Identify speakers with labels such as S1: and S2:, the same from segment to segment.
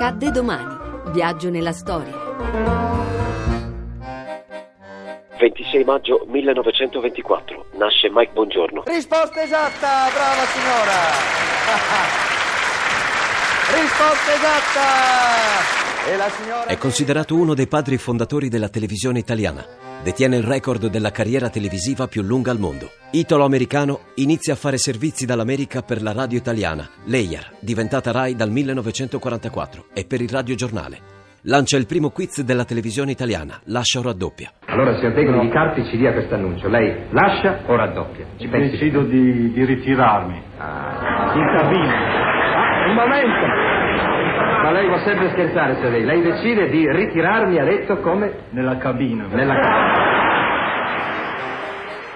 S1: Accadde domani. Viaggio nella storia.
S2: 26 maggio 1924. Nasce Mike Bongiorno.
S3: Risposta esatta, brava signora. Risposta esatta. E la signora
S4: È considerato uno dei padri fondatori della televisione italiana. Detiene il record della carriera televisiva più lunga al mondo. Italo-americano, inizia a fare servizi dall'America per la radio italiana, l'EIAR, diventata RAI dal 1944, e per il radiogiornale. Lancia il primo quiz della televisione italiana, Lascia o raddoppia.
S5: Allora, signor Degoli di Carpi ci dia questo annuncio. Lei lascia o raddoppia? Ci pensi?
S6: Decido di, di ritirarmi.
S5: Ah, in cabina. Ah, un momento. Ma lei può sempre scherzare, Degoli. Lei decide di ritirarmi, ha detto, come?
S6: Nella cabina.
S5: Nella cabina.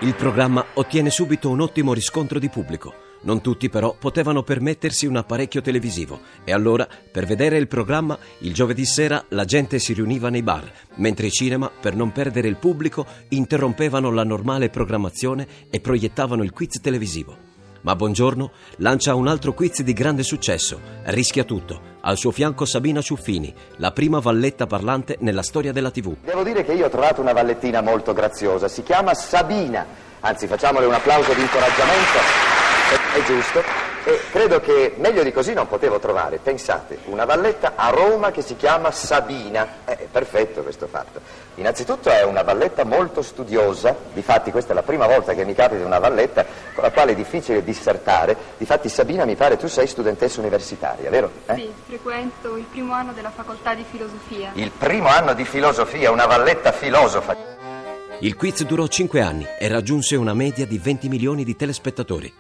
S4: Il programma ottiene subito un ottimo riscontro di pubblico. Non tutti però potevano permettersi un apparecchio televisivo e allora, per vedere il programma, il giovedì sera la gente si riuniva nei bar, mentre i cinema, per non perdere il pubblico, interrompevano la normale programmazione e proiettavano il quiz televisivo. Ma Buongiorno lancia un altro quiz di grande successo, Rischia tutto. Al suo fianco Sabina Ciuffini, la prima valletta parlante nella storia della TV.
S7: Devo dire che io ho trovato una vallettina molto graziosa, si chiama Sabina, anzi facciamole un applauso di incoraggiamento, è, è giusto, e credo che meglio di così non potevo trovare, pensate, una valletta a Roma che si chiama Sabina, è perfetto questo fatto. Innanzitutto è una valletta molto studiosa, difatti questa è la prima volta che mi capita una valletta con la quale è difficile dissertare, difatti Sabina mi pare tu sei studentessa universitaria, vero? Eh?
S8: Sì, frequento il primo anno della facoltà di filosofia.
S7: Il primo anno di filosofia, una valletta filosofa.
S4: Il quiz durò 5 anni e raggiunse una media di 20 milioni di telespettatori.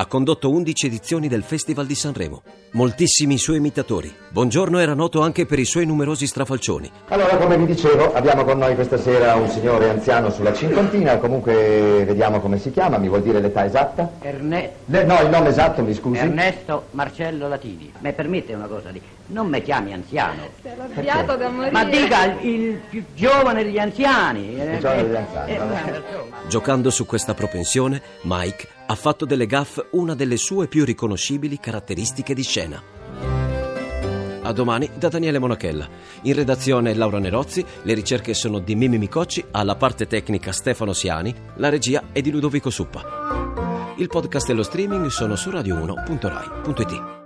S4: Ha condotto 11 edizioni del Festival di Sanremo. Moltissimi suoi imitatori. Buongiorno era noto anche per i suoi numerosi strafalcioni.
S7: Allora, come vi dicevo, abbiamo con noi questa sera un signore anziano sulla cinquantina, comunque vediamo come si chiama, mi vuol dire l'età esatta?
S9: Erne-
S7: Le- no, il nome esatto, mi scusi.
S9: Ernesto Marcello Latini. Mi permette una cosa di... Non mi chiami anziano.
S8: Sei arrabbiato da morire.
S9: Ma dica il, il più giovane degli anziani.
S7: Il giovane degli anziani,
S9: Eh, insomma.
S4: Giocando su questa propensione, Mike ha fatto delle gaffe una delle sue più riconoscibili caratteristiche di scena. A domani da Daniele Monachella. In redazione Laura Nerozzi, le ricerche sono di Mimi Micocci, alla parte tecnica Stefano Siani, la regia è di Ludovico Suppa. Il podcast e lo streaming sono su radio1.rai.it.